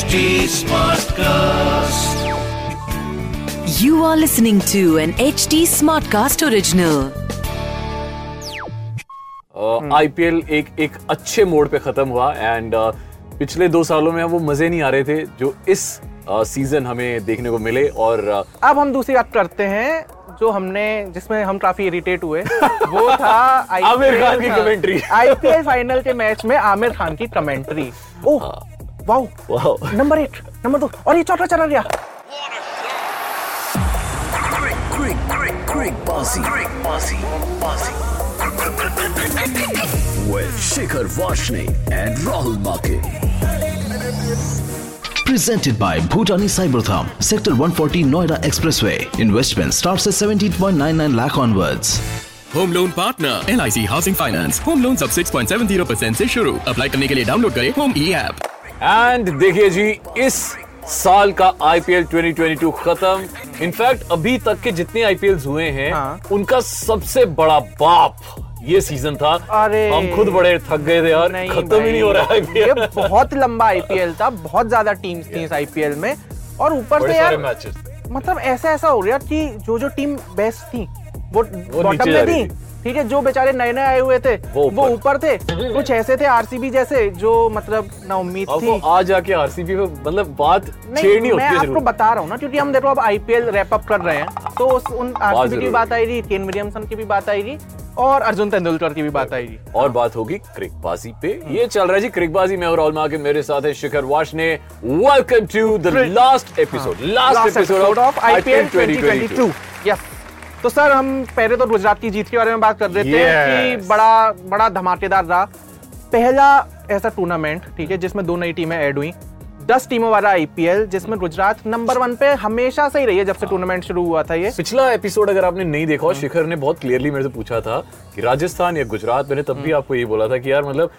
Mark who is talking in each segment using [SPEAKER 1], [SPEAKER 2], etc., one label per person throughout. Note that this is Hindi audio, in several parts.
[SPEAKER 1] HD Smartcast.
[SPEAKER 2] You are listening to an HD Smartcast original.
[SPEAKER 3] IPL एक एक अच्छे मोड पे खत्म हुआ एंड uh, पिछले दो सालों में वो मज़े नहीं आ रहे थे जो इस सीज़न uh, हमें देखने को मिले और uh,
[SPEAKER 4] अब हम दूसरी बात करते हैं जो हमने जिसमें हम काफ़ी इरिटेट हुए वो था
[SPEAKER 3] आमिर खान की commentary।
[SPEAKER 4] आईपीएल फाइनल के मैच में आमिर खान की commentary oh wow
[SPEAKER 3] wow
[SPEAKER 4] number eight number दो और ये चौथा चला गया.
[SPEAKER 1] With Shikhar Vashne and Rahul Make.
[SPEAKER 5] Presented by Bhutani Cybertham, Sector 140 Noida Expressway. Investment starts at 17.99 lakh onwards.
[SPEAKER 6] Home loan partner L I C housing finance home loan सब 6.70 परसेंट ऐसी शुरू अप्लाई करने के लिए डाउनलोड करें होम ई ऐप
[SPEAKER 3] एंड देखिए जी इस साल का आईपीएल 2022 खत्म। इनफैक्ट अभी तक के जितने आईपीएल हुए हैं
[SPEAKER 4] हाँ।
[SPEAKER 3] उनका सबसे बड़ा बाप ये सीज़न था।
[SPEAKER 4] अरे।
[SPEAKER 3] हम खुद बड़े थक गए थे यार खत्म ही नहीं हो रहा है
[SPEAKER 4] ये बहुत लंबा आईपीएल था बहुत ज़्यादा टीम्स थी इस आईपीएल में। और ऊपर से यार मतलब ऐसा ऐसा हो रहा कि जो जो टीम बेस्ट थी वो बॉटम में थी। ठीक है जो बेचारे नए नए आए हुए थे
[SPEAKER 3] वो ऊपर।
[SPEAKER 4] थे कुछ ऐसे थे आरसीबी जैसे जो मतलब ना उम्मीद थी।
[SPEAKER 3] आ जाके आरसीबी में मतलब बात
[SPEAKER 4] नहीं
[SPEAKER 3] छेड़नी होती
[SPEAKER 4] मैं
[SPEAKER 3] है
[SPEAKER 4] आपको बता रहा हूँ ना क्योंकि हम देखो अब आईपीएल रैप अप कर रहे हैं तो उस उन आरसीबी की बात आएगी केन विलियमसन की भी बात आएगी और अर्जुन तेंदुलकर की भी बात आएगी
[SPEAKER 3] और बात होगी क्रिकबाजी पे। ये चल रहा है जी क्रिकबाजी में और के मेरे साथ है शिखर वाश ने। Welcome to the last episode last episode of IPL 2022
[SPEAKER 4] yes तो सर हम पहले तो गुजरात की जीत के बारे में बात कर रहे थे कि बड़ा बड़ा धमाकेदार रहा। पहला ऐसा टूर्नामेंट ठीक है जिसमें दो नई टीमें ऐड हुई। दस टीमों वाला आईपीएल जिसमें गुजरात नंबर वन पे हमेशा से ही रही है जब से टूर्नामेंट शुरू हुआ था ये।
[SPEAKER 3] पिछला एपिसोड अगर आपने नहीं देखा शिखर ने बहुत क्लियरली मेरे से पूछा था कि राजस्थान या गुजरात मैंने तब भी आपको ये बोला था कि यार मतलब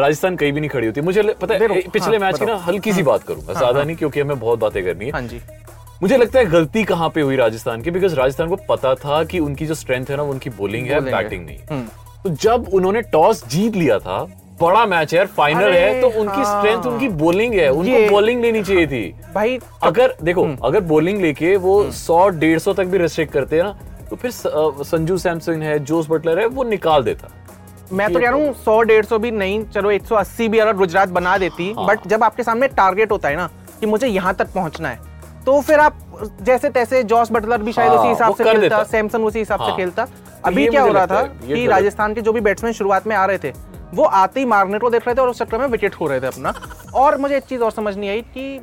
[SPEAKER 3] राजस्थान कहीं भी नहीं खड़ी होती। मुझे पता है पिछले
[SPEAKER 4] हाँ,
[SPEAKER 3] मैच की ना हल्की सी बात करूँगा ज़्यादा नहीं क्योंकि हमें बहुत बातें करनी है।
[SPEAKER 4] हाँ
[SPEAKER 3] मुझे लगता है गलती कहाँ पे हुई राजस्थान की? बिकॉज़ राजस्थान को पता था कि उनकी जो स्ट्रेंथ है ना उनकी बोलिंग है बैटिंग नहीं तो जब उन्होंने टॉस जीत लिया था बड़ा मैच है फाइनल है तो उनकी
[SPEAKER 4] हाँ।
[SPEAKER 3] स्ट्रेंथ उनकी बॉलिंग है उनको बॉलिंग लेनी चाहिए थी।
[SPEAKER 4] भाई
[SPEAKER 3] अगर देखो अगर बॉलिंग लेके वो सौ डेढ़ सौ तक भी रिस्ट्रिक्ट करते हैं ना तो फिर संजू सैमसन है जोस बटलर है वो निकाल देता।
[SPEAKER 4] मैं तो कह रहा हूँ सौ डेढ़ सौ भी नहीं चलो एक सौ अस्सी भी अगर गुजरात बना देती
[SPEAKER 3] हाँ।
[SPEAKER 4] बट जब आपके सामने टारगेट होता है ना कि मुझे यहाँ तक पहुँचना है तो फिर आप जैसे तैसे जॉस बटलर भी शायद
[SPEAKER 3] हाँ,
[SPEAKER 4] उसी हिसाब से खेलता सैमसन उसी हिसाब से
[SPEAKER 3] हाँ।
[SPEAKER 4] खेलता।
[SPEAKER 3] तो
[SPEAKER 4] अभी क्या हो रहा था कि राजस्थान के जो भी बैट्समैन शुरुआत में आ रहे थे वो आते ही मारने को देख रहे थे और उस चक्कर में विकेट खो रहे थे अपना। और मुझे एक चीज़ और समझ नहीं आई कि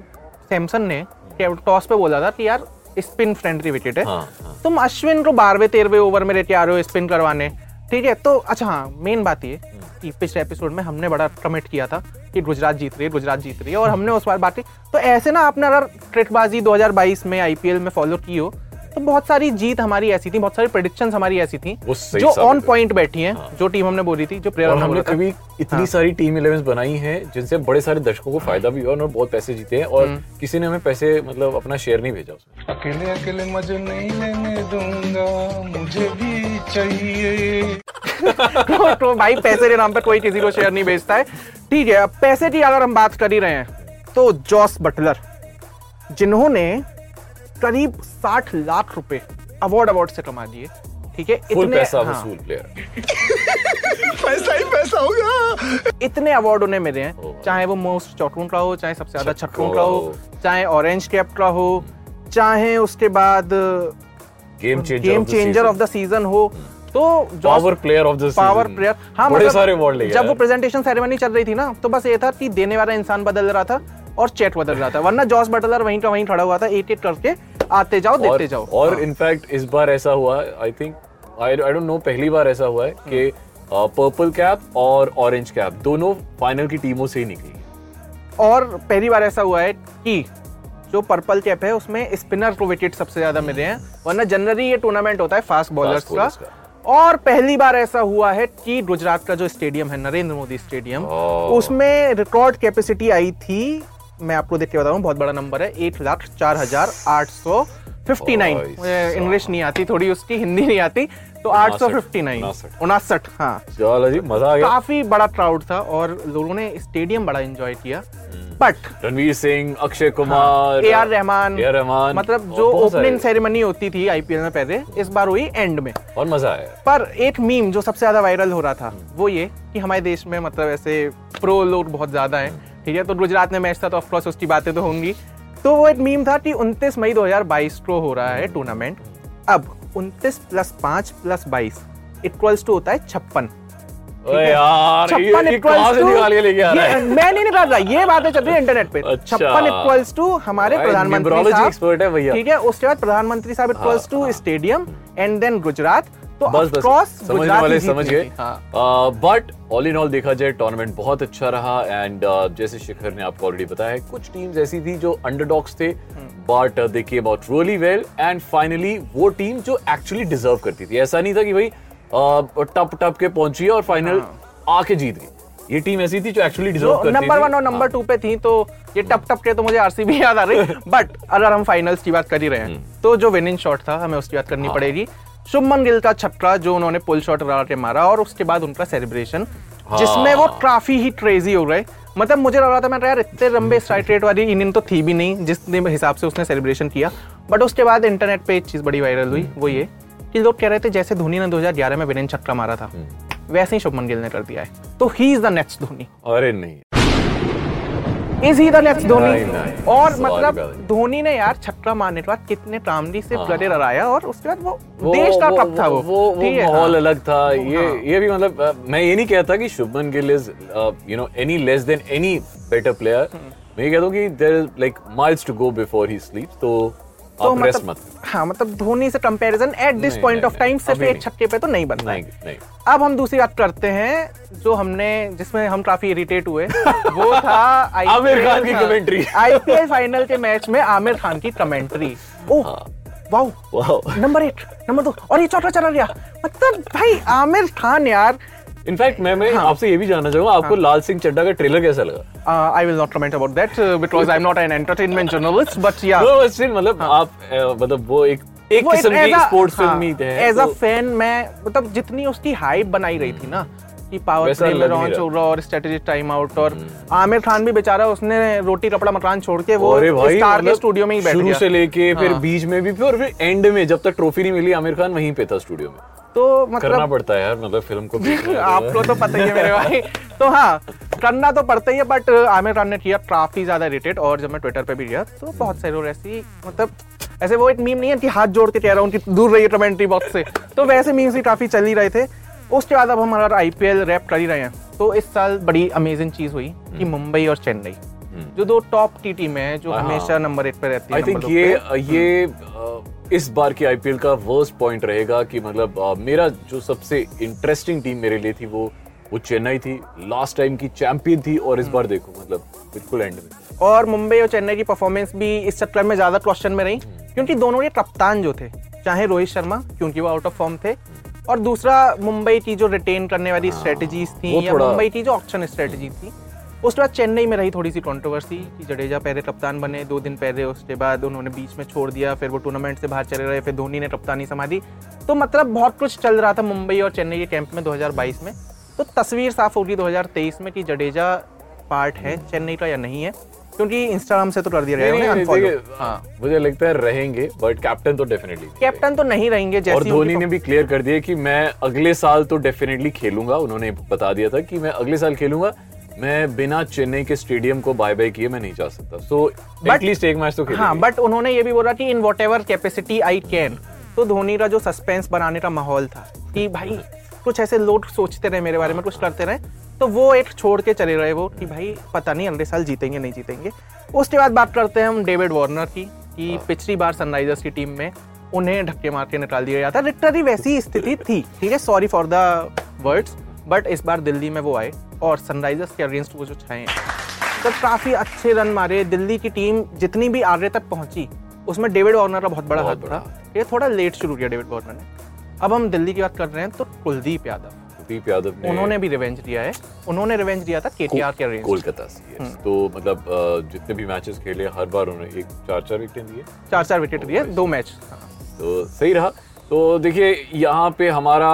[SPEAKER 4] सैमसन ने टॉस पे बोला था कि यार स्पिन फ्रेंडली विकेट है।
[SPEAKER 3] हाँ, हाँ।
[SPEAKER 4] तुम अश्विन को बारहवें तेरहवें ओवर में लेके आ रहे हो स्पिन करवाने। ठीक है तो अच्छा हाँ मेन बात ये कि पिछले एपिसोड में हमने बड़ा कमेंट किया था। कि गुजरात जीत रही है गुजरात जीत रही है और हमने उस बार बात की तो ऐसे ना आपने अगर ट्रिकबाजी 2022 में आईपीएल में फॉलो की हो तो बहुत सारी जीत हमारी ऐसी थी बहुत सारी प्रेडिक्शंस हमारी ऐसी थी जो ऑन पॉइंट बैठी हैं जो टीम हमने बोली थी जो प्लेयर हमने
[SPEAKER 3] हमने कभी इतनी
[SPEAKER 4] हाँ।
[SPEAKER 3] सारी टीम इलेवन बनाई है जिनसे बड़े सारे दर्शकों को फ़ायदा भी हुआ और बहुत पैसे जीते हैं और
[SPEAKER 4] हम्म।
[SPEAKER 3] किसी ने हमें पैसे मतलब अपना शेयर नहीं भेजा उसमें।
[SPEAKER 7] अकेले अकेले मज़े नहीं लेने दूँगा मुझे भी चाहिए।
[SPEAKER 4] तो, तो भाई पैसे के नाम पर कोई किसी को शेयर नहीं बेचता है। ठीक है अब पैसे की अगर हम बात कर ही रहे हैं तो जॉस बटलर जिन्होंने करीब 60 लाख रुपए अवार्ड अवार्ड से कमा दिए ठीक है?
[SPEAKER 3] फुल पैसा
[SPEAKER 4] हाँ,
[SPEAKER 3] वसूल प्लेयर
[SPEAKER 7] पैसा ही पैसा होगा।
[SPEAKER 4] इतने अवार्ड उन्हें मिले हैं। चाहे वो मोस्ट चौटून का हो चाहे सबसे ज़्यादा
[SPEAKER 3] छक्कों
[SPEAKER 4] का हो चाहे ऑरेंज कैप का हो चाहे उसके बाद
[SPEAKER 3] game changer
[SPEAKER 4] game changer of the season हो तो
[SPEAKER 3] power player of the
[SPEAKER 4] power player हाँ
[SPEAKER 3] बड़े
[SPEAKER 4] मतलब
[SPEAKER 3] सारे अवार्ड ले
[SPEAKER 4] जब वो प्रेजेंटेशन सेरेमनी चल रही थी ना तो बस ये था कि देने वाला इंसान बदल रहा था और चैट बदल रहा था। वरना जॉस बटलर वहीं का वहीं खड़ा हुआ था एट एट करके आते जाओ देते जाओ।
[SPEAKER 3] और
[SPEAKER 4] हाँ।
[SPEAKER 3] इनफैक्ट इस बार ऐसा हुआ I think I I don't know पहली बार ऐसा हुआ है कि पर्पल कैप और ऑरेंज कैप दोनों फाइनल की टीमों से ही निकली।
[SPEAKER 4] और पहली बार ऐसा हुआ है कि जो पर्पल कैप है उसमें स्पिनर को विकेट सबसे ज़्यादा मिले हैं। वरना जनरली ये टूर्नामेंट होता है फास्ट बॉलर्स का। और पहली बार ऐसा हुआ है कि गुजरात का जो स्टेडियम है नरेंद्र मोदी स्टेडियम उसमें रिकॉर्ड कैपेसिटी आई थी मैं आपको देख के बताऊँ बहुत बड़ा नंबर है एक लाख चार हज़ार आठ सौ फिफ्टी नाइन इंग्लिश नहीं आती थोड़ी उसकी हिंदी नहीं आती तो आठ सौ फिफ्टी नाइन
[SPEAKER 3] उनासठ।
[SPEAKER 4] उनासठ हाँ।
[SPEAKER 3] जी मज़ा आ गया।
[SPEAKER 4] काफ़ी बड़ा क्राउड था और लोगों ने स्टेडियम बड़ा एंजॉय किया। But
[SPEAKER 3] Ranveer Singh Akshay Kumar
[SPEAKER 4] A R Rahman
[SPEAKER 3] A R Rahman
[SPEAKER 4] मतलब जो ओपनिंग सेरेमनी होती थी आईपीएल में पहले इस बार हुई एंड में।
[SPEAKER 3] और मज़ा आया।
[SPEAKER 4] पर एक मीम जो सबसे ज़्यादा वायरल हो रहा था वो ये कि हमारे देश में मतलब ऐसे प्रो लोग बहुत ज़्यादा हैं ठीक है? तो गुजरात में मैच था तो ऑफकोर्स उसकी बातें तो होंगी। तो वो एक मीम था कि 29 मई 2022 को हो रहा है टूर्नामेंट अब 29 प्लस 5 प्लस 22 इक्वल्स टू होता है छप्पन। छप्पन
[SPEAKER 3] ये कहाँ से निकाल के लेके आ रहा
[SPEAKER 4] मैं नहीं निकाल रहा ये बातें चल रही है इंटरनेट पे।
[SPEAKER 3] अच्छा।
[SPEAKER 4] छप्पन इक्वल्स टू हमारे प्रधानमंत्री साहब।
[SPEAKER 3] expert भैया।
[SPEAKER 4] ठीक है उसके बाद प्रधानमंत्री साहब equals to stadium and then Gujarat. तो
[SPEAKER 3] बस बस समझने वाले समझ गए। बट ऑल इन ऑल देखा जाए टूर्नामेंट बहुत अच्छा रहा एंड जैसे शिखर ने आपको ऑलरेडी बताया कुछ टीम्स ऐसी थी जो अंडरडॉग्स थे but they came out really well and finally वो टीम जो एक्चुअली डिजर्व करती थी। ऐसा नहीं था कि भाई टप टप के पहुँची और फाइनल आके जीत गई। ये टीम ऐसी थी जो एक्चुअली डिजर्व करती
[SPEAKER 4] नंबर वन और नंबर टू पे थी तो ये टप टप के तो मुझे आरसीबी याद आ रही। बट अगर हम फाइनल्स की बात कर ही रहे हैं तो जो विनिंग शॉट था हमें उसकी बात करनी पड़ेगी। शुभमन गिल का छक्का जो उन्होंने पुल शॉट लगा के मारा और उसके बाद उनका सेलिब्रेशन जिसमें वो काफ़ी ही क्रेजी हो रहे मतलब मुझे लग रहा था मैं यार इतने लंबे स्ट्राइक रेट वाली इनिंग तो थी भी नहीं जिस हिसाब से उसने सेलिब्रेशन किया। बट उसके बाद इंटरनेट पे एक चीज़ बड़ी वायरल हुई वो ये कि लोग कह रहे थे जैसे धोनी ने 2011 में विनिंग छक्का मारा था वैसे ही शुभमन गिल ने कर दिया है तो he is the next Dhoni
[SPEAKER 3] अरे नहीं
[SPEAKER 4] is he the next Dhoni. और मतलब धोनी ने यार छक्का मारने के बाद कितने कामली से
[SPEAKER 3] हाँ।
[SPEAKER 4] गले लड़ाया और उसके बाद वो
[SPEAKER 3] वो-
[SPEAKER 4] देश का कप था वो
[SPEAKER 3] वो वो माहौल
[SPEAKER 4] हाँ।
[SPEAKER 3] अलग था ये
[SPEAKER 4] हाँ।
[SPEAKER 3] ये भी मतलब मैं ये नहीं कहता कि Shubman Gill is you know any less than any better player
[SPEAKER 4] hmm.
[SPEAKER 3] मैं ये कहता हूँ कि there is like miles to go before he sleeps तो
[SPEAKER 4] तो मतलब
[SPEAKER 3] मत।
[SPEAKER 4] हाँ मतलब धोनी से comparison at this point of time सिर्फ़ एक छक्के पे तो नहीं बनता
[SPEAKER 3] नहीं नहीं।
[SPEAKER 4] अब हम दूसरी बात करते हैं जो हमने जिसमें हम काफ़ी इरिटेट हुए वो था
[SPEAKER 3] आमिर खान की commentary।
[SPEAKER 4] आईपीएल फाइनल के मैच में आमिर खान की कमेंट्री ओह
[SPEAKER 3] हाँ।
[SPEAKER 4] Wow
[SPEAKER 3] wow.
[SPEAKER 4] Number eight number दो और ये चौथा चला गया। मतलब भाई आमिर खान यार
[SPEAKER 3] इनफैक्ट मैं मैं
[SPEAKER 4] हाँ।
[SPEAKER 3] आपसे ये भी जानना चाहूँगा आपको हाँ. लाल सिंह चड्डा का ट्रेलर कैसा लगा
[SPEAKER 4] Uh, I will not comment about that uh, because I'm not an entertainment journalist. But yeah,
[SPEAKER 3] No, still, मतलब आप मतलब वो एक एक किस्म की स्पोर्ट्स
[SPEAKER 4] हाँ,
[SPEAKER 3] फ़िल्म ही थे
[SPEAKER 4] As a
[SPEAKER 3] तो-
[SPEAKER 4] fan मैं मतलब जितनी उसकी हाइप बनाई रही थी ना कि पावर
[SPEAKER 3] नहीं
[SPEAKER 4] लॉन्च। हो रहा और स्ट्रेटेजी टाइम आउट और आमिर खान भी बेचारा उसने रोटी कपड़ा मकान छोड़ के वो स्टार के
[SPEAKER 3] मतलब
[SPEAKER 4] स्टूडियो में ही बैठ
[SPEAKER 3] शुरू
[SPEAKER 4] गया
[SPEAKER 3] से लेके फिर
[SPEAKER 4] हाँ।
[SPEAKER 3] बीच में भी फिर एंड में जब तक ट्रॉफी नहीं मिली आमिर खान वहीं पे था स्टूडियो में
[SPEAKER 4] तो मतलब करना
[SPEAKER 3] पड़ता है यार मतलब फ़िल्म को तो।
[SPEAKER 4] आपको तो पता ही है मेरे भाई। तो हाँ करना तो पड़ता ही है बट आमिर खान ने किया काफ़ी ज़्यादा इरिटेट और जब मैं ट्विटर पे भी गया तो बहुत सारे लोग ऐसी मतलब ऐसे वो एक मीम नहीं है कि हाथ जोड़ के कह रहा हूँ कि दूर रहिए कमेंट्री बॉक्स से। तो वैसे मीम्स भी काफ़ी चल ही रहे थे। उसके बाद अब हम अगर आईपीएल रैप कर ही रहे हैं। तो इस साल बड़ी अमेजिंग चीज़ हुई कि मुंबई और चेन्नई। जो दो टॉप की टीम है जो
[SPEAKER 3] हाँ।
[SPEAKER 4] हमेशा नंबर एक पे रहती है
[SPEAKER 3] आई ये ये अ, इस बार की आईपीएल का वर्स्ट पॉइंट रहेगा कि मतलब मेरा जो सबसे इंटरेस्टिंग टीम मेरे लिए थी वो वो चेन्नई थी। लास्ट टाइम की चैंपियन थी और इस बार देखो मतलब बिल्कुल एंड में।
[SPEAKER 4] और मुंबई और चेन्नई की परफॉर्मेंस भी इस चक्कर में ज़्यादा क्वेश्चन में रही क्योंकि दोनों के कप्तान जो थे चाहे रोहित शर्मा क्योंकि वो आउट ऑफ़ फॉर्म थे और दूसरा मुंबई की जो रिटेन करने वाली स्ट्रेटजीज थी या मुंबई की जो ऑप्शन स्ट्रेटजी थी उसके बाद चेन्नई में रही थोड़ी सी कंट्रोवर्सी कि जडेजा पहले कप्तान बने दो दिन पहले उसके बाद उन्होंने बीच में छोड़ दिया फिर वो टूर्नामेंट से बाहर चले रहे फिर धोनी ने कप्तानी संभाली। तो मतलब बहुत कुछ चल रहा था मुंबई और चेन्नई के कैंप में 2022 में। तो तस्वीर साफ़ होगी 2023 में कि जडेजा पार्ट है चेन्नई का या नहीं है क्योंकि इंस्टाग्राम से तो कर दिया गया है हाँ
[SPEAKER 3] मुझे लगता है रहेंगे बट कैप्टन तो डेफिनेटली
[SPEAKER 4] कैप्टन तो नहीं रहेंगे जैसे और
[SPEAKER 3] धोनी ने भी क्लियर कर दिया कि मैं अगले साल तो डेफिनेटली खेलूँगा। उन्होंने बता दिया था कि मैं अगले साल खेलूँगा। मैं बिना चेन्नई के स्टेडियम को बाय बाय किए मैं नहीं जा सकता। सो एटलीस्ट एक मैच तो खेलेंगे।
[SPEAKER 4] हाँ बट उन्होंने ये भी बोला कि in whatever capacity I can तो धोनी का जो सस्पेंस बनाने का माहौल था कि भाई कुछ ऐसे लोग सोचते रहे मेरे बारे में कुछ करते रहे तो वो एक छोड़ के चले रहे वो कि भाई पता नहीं अगले साल जीतेंगे नहीं जीतेंगे। उसके बाद बात करते हैं हम डेविड वार्नर की कि पिछली बार सनराइजर्स की टीम में उन्हें धक्के मार के निकाल दिया गया था। लिटरली वैसी स्थिति थी ठीक है sorry for the words but इस बार दिल्ली में वो आए। और सनराइजर्स के अगेंस्ट वो जो छाए हैं। तो काफ़ी अच्छे रन मारे दिल्ली की टीम जितनी भी आगे तक पहुँची उसमें डेविड वार्नर का बहुत बड़ा हाथ था। ये थोड़ा लेट शुरू किया डेविड वार्नर ने। अब हम दिल्ली की बात कर रहे हैं तो कुलदीप यादव।
[SPEAKER 3] कुलदीप यादव ने
[SPEAKER 4] उन्होंने भी रिवेंज लिया है। उन्होंने रिवेंज लिया था केटीआर के अगेंस्ट।
[SPEAKER 3] कोलकाता से तो मतलब जितने भी मैचेस खेले हर बार उन्होंने एक चार चार विकेट दिए
[SPEAKER 4] चार चार विकेट दिए दो मैच
[SPEAKER 3] तो सही रहा। तो देखिए यहाँ पे हमारा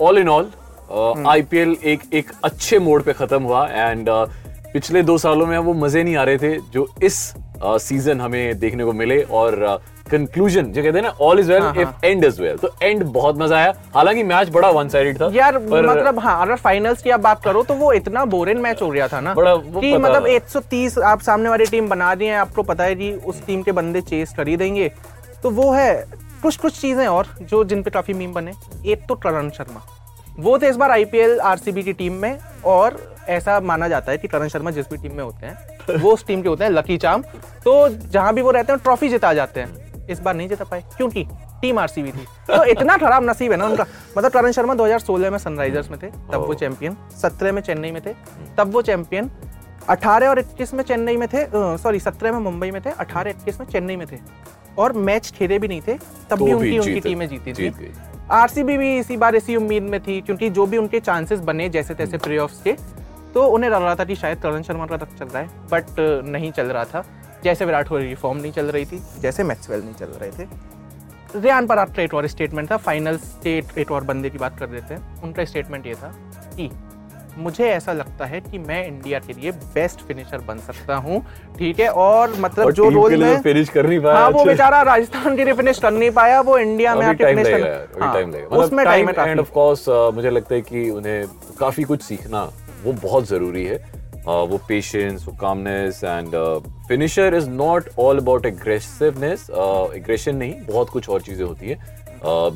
[SPEAKER 3] ऑल इन ऑल आईपीएल एक एक अच्छे मोड पे खत्म हुआ एंड पिछले दो सालों में वो मज़े नहीं आ रहे थे जो इस सीज़न हमें देखने को मिले और कंक्लूजन जो कहते हैं ना all is well if end is well तो एंड बहुत मज़ा आया। हालाँकि मैच बड़ा वन साइडेड था
[SPEAKER 4] यार
[SPEAKER 3] पर-
[SPEAKER 4] मतलब हाँ अगर फाइनल्स की आप बात करो तो वो इतना बोरिंग मैच हो गया था ना
[SPEAKER 3] बड़ा
[SPEAKER 4] कि मतलब 130 आप सामने वाली टीम बना दी है आपको पता है जी उस टीम के बंदे चेस कर ही देंगे। तो वो है कुछ कुछ चीज़ें और जो जिन पे काफ़ी मीम बने। एक तो करण शर्मा। वो थे इस बार आईपीएल आरसीबी की टीम में और ऐसा माना जाता है कि करण शर्मा जिस भी टीम में होते हैं वो उस टीम के होते हैं लकी चाम तो जहाँ भी वो रहते हैं ट्रॉफी जिता जाते हैं। इस बार नहीं जिता पाए क्योंकि टीम आरसीबी थी। तो इतना खराब नसीब है ना उनका। मतलब करण शर्मा 2016 में सनराइजर्स में थे तब वो चैंपियन 17 में चेन्नई में थे तब वो चैंपियन 18 और 21 में चेन्नई में थे सॉरी 17 में मुंबई में थे 18 21 में चेन्नई में थे। और मैच खेले भी नहीं थे तब
[SPEAKER 3] तो
[SPEAKER 4] भी उनकी उनकी टीमें जीती थी। आरसीबी भी इसी बार इसी उम्मीद में थी, क्योंकि जो भी उनके चांसेस बने जैसे तैसे प्ले के तो उन्हें लग रहा था कि शायद करण शर्मा का तक चल रहा है बट नहीं चल रहा था। जैसे विराट कोहली की फॉर्म नहीं चल रही थी, जैसे मैक्सवेल नहीं चल रहे थे। रेहान पर आपका एक और स्टेटमेंट था फाइनल स्टेट एक और बंदे की बात कर देते हैं। उनका स्टेटमेंट ये था कि मुझे ऐसा लगता है कि मैं इंडिया के लिए बेस्ट फिनिशर बन सकता हूँ ठीक है? और मतलब
[SPEAKER 3] और
[SPEAKER 4] जो रोल में
[SPEAKER 3] फिनिश कर नहीं पाया
[SPEAKER 4] हाँ वो। बेचारा राजस्थान के लिए फिनिश कर नहीं पाया वो इंडिया में आके फिनिश कर हाँ,
[SPEAKER 3] मतलब
[SPEAKER 4] उसमें टाइम
[SPEAKER 3] एंड ऑफ़ कोर्स मुझे लगता है कि उन्हें काफ़ी कुछ सीखना वो बहुत ज़रूरी है। uh, वो पेशेंस वो calmness and finisher is not all about aggressiveness aggression नहीं बहुत कुछ और चीज़ें होती है।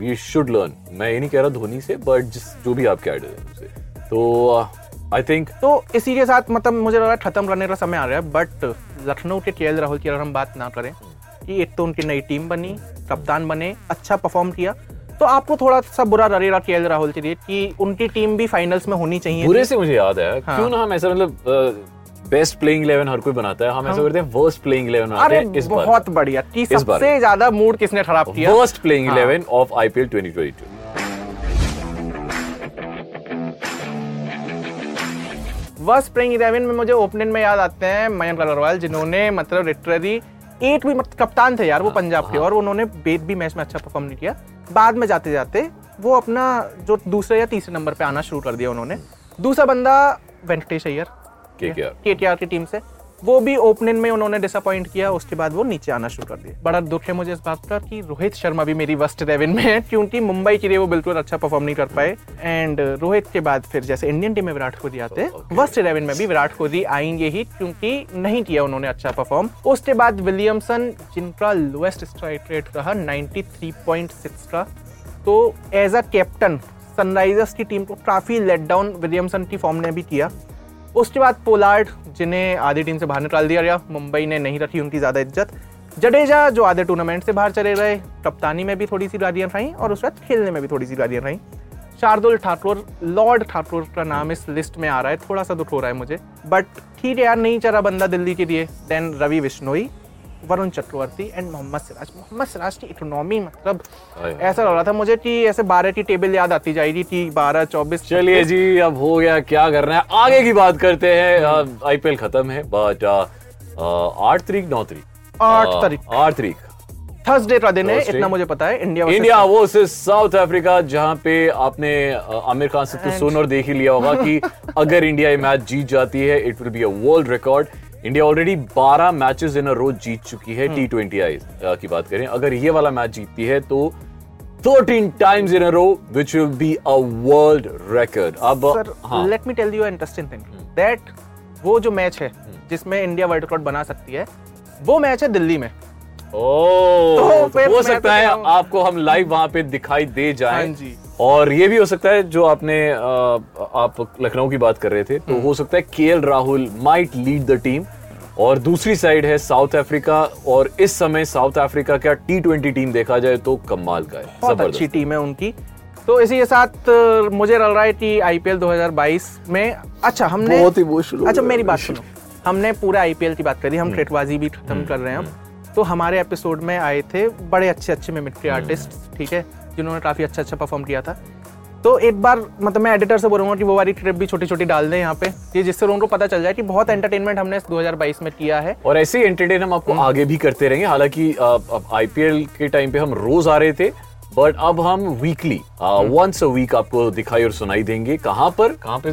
[SPEAKER 3] यू शुड लर्न मैं ये नहीं कह रहा धोनी से बट जिस जो भी आपके आइडल है उनसे। तो आई थिंक
[SPEAKER 4] तो इसी के साथ मतलब मुझे लग रहा है खत्म करने का समय आ रहा है बट लखनऊ के केएल राहुल की अगर हम बात ना करें कि एक तो उनकी नई टीम बनी कप्तान बने अच्छा परफॉर्म किया तो आपको थोड़ा सा बुरा लगेगा के राहुल के लिए कि उनकी टीम भी फाइनल्स में होनी चाहिए।
[SPEAKER 3] बुरे से मुझे याद है।
[SPEAKER 4] हाँ।
[SPEAKER 3] क्यों ना हम ऐसा मतलब बेस्ट प्लेइंग इलेवन हर कोई बनाता है हम ऐसा करते हैं वर्स्ट प्लेइंग इलेवन बनाते हैं इस बार।
[SPEAKER 4] बहुत बढ़िया कि सबसे ज़्यादा मूड किसने खराब किया?
[SPEAKER 3] वर्स्ट प्लेइंग
[SPEAKER 4] हाँ।
[SPEAKER 3] Eleven of IPL 2022
[SPEAKER 4] worst playing eleven में मुझे ओपनिंग में याद आते हैं मयंक अग्रवाल जिन्होंने मतलब लिटरली एट भी मतलब कप्तान थे यार वो पंजाब के और उन्होंने बेट भी मैच में अच्छा परफॉर्म नहीं किया। बाद में जाते जाते वो अपना जो दूसरे या तीसरे नंबर पे आना शुरू कर दिया उन्होंने। दूसरा बंदा वेंकटेश अय्यर
[SPEAKER 3] टी
[SPEAKER 4] केटीआर की टीम से। वो भी ओपनिंग में उन्होंने डिसअपॉइंट किया उसके बाद वो नीचे आना शुरू कर दिए। बड़ा दुख है मुझे इस बात का कि रोहित शर्मा भी मेरी वर्स्ट इलेवन में है क्योंकि मुंबई के लिए वो बिल्कुल अच्छा परफॉर्म नहीं कर पाए। एंड रोहित के बाद फिर जैसे इंडियन टीम में विराट कोहली आते हैं
[SPEAKER 3] Okay.
[SPEAKER 4] वर्स्ट इलेवन में भी विराट कोहली आएँगे ही क्योंकि नहीं किया उन्होंने अच्छा परफॉर्म उसके बाद विलियमसन जिनका लोएस्ट स्ट्राइक रेट रहा 93.6 का। तो एज अ कैप्टन सनराइजर्स की टीम को काफ़ी लेट डाउन विलियमसन की फॉर्म ने भी किया। उसके बाद पोलार्ड, जिन्हें आधी टीम से बाहर निकाल दिया गया, मुंबई ने नहीं रखी उनकी ज़्यादा इज़्ज़त। जडेजा, जो आधे टूर्नामेंट से बाहर चले गए, कप्तानी में भी थोड़ी सी गाड़ियाँ रहीं और उस वक्त खेलने में भी थोड़ी सी गाड़ियाँ रहीं। शार्दुल ठाकुर, लॉर्ड ठाकुर का नाम इस लिस्ट में आ रहा है थोड़ा सा दुख हो रहा है मुझे। बट ठीक है यार, नहीं चला बंदा दिल्ली के लिए देन रवि बिश्नोई वरुण चक्रवर्ती एंड मोहम्मद सिराज। मोहम्मद सिराज की इकोनॉमी मतलब ऐसा लग रहा था मुझे कि ऐसे बारह की टेबल याद आती जाएगी कि बारह चौबीस
[SPEAKER 3] चलिए जी अब हो गया क्या करना है? आगे की बात करते हैं। आईपीएल खत्म है बट आठ तारीख नौ तारीख।
[SPEAKER 4] आठ तारीख।
[SPEAKER 3] आठ तारीख।
[SPEAKER 4] थर्सडे का दिन है इतना मुझे पता है इंडिया
[SPEAKER 3] इंडिया वो साउथ अफ्रीका जहाँ पे आपने आमिर खान से तो सुन और देख ही लिया होगा कि अगर इंडिया ये मैच जीत जाती है it will be a world record India already 12 matches in a row जीत चुकी है टी ट्वेंटी आई की बात करें। अगर ये वाला मैच जीतती है तो 13 times in a row which will be a world record अब
[SPEAKER 4] sir let me tell you interesting thing that वो जो मैच है जिसमें इंडिया वर्ल्ड रिकॉर्ड बना सकती है वो मैच है दिल्ली में।
[SPEAKER 3] ओ
[SPEAKER 4] तो
[SPEAKER 3] हो सकता
[SPEAKER 4] तो
[SPEAKER 3] है आपको हम लाइव वहाँ पे दिखाई दे जाएँ।
[SPEAKER 4] हाँ
[SPEAKER 3] और ये भी हो सकता है जो आपने आप लखनऊ की बात कर रहे थे
[SPEAKER 4] हम्म।
[SPEAKER 3] तो हो सकता है KL Rahul might lead the team और दूसरी साइड है साउथ अफ्रीका और इस समय साउथ अफ्रीका का टी ट्वेंटी टीम देखा जाए तो कमाल का है।
[SPEAKER 4] बहुत अच्छी टीम है उनकी। तो इसी के साथ मुझे लग रहा है कि आईपीएल 2022 में अच्छा हमने
[SPEAKER 3] बहुत ही
[SPEAKER 4] अच्छा मेरी बात सुनो। हमने पूरा आईपीएल की बात करी
[SPEAKER 3] हम्म।
[SPEAKER 4] हम ट्रेटबाजी भी खत्म कर रहे हैं। तो हमारे एपिसोड में आए थे बड़े अच्छे अच्छे मिमिक्री। आर्टिस्ट ठीक है जिन्होंने काफ़ी अच्छा अच्छा परफॉर्म किया था तो एक बार मतलब मैं एडिटर से बोलूँगा कि वो वाली ट्रिप भी छोटी छोटी डाल दें यहाँ पे ये जिससे उनको पता चल जाए कि बहुत एंटरटेनमेंट हमने इस 2022 में किया है
[SPEAKER 3] और ऐसे ही एंटरटेन हम आपको
[SPEAKER 4] हम्म।
[SPEAKER 3] आगे भी करते रहेंगे हालाँकि आईपीएल के टाइम पे हम रोज आ रहे थे बट अब हम वीकली वंस अ वीक आपको दिखाई और सुनाई देंगे कहाँ पर? कहाँ पे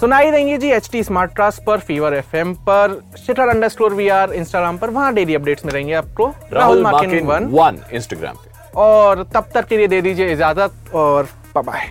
[SPEAKER 4] सुनाई देंगे जी एच टी स्मार्ट ट्रास्ट पर फीवर एफ़ एम पर शिटर अंडर स्टोर वी आर इंस्टाग्राम पर वहाँ डेली अपडेट्स में रहेंगे आपको।
[SPEAKER 3] राहुल
[SPEAKER 4] वन
[SPEAKER 3] इंस्टाग्राम पे।
[SPEAKER 4] और तब तक के लिए दे दीजिए इजाज़त और bye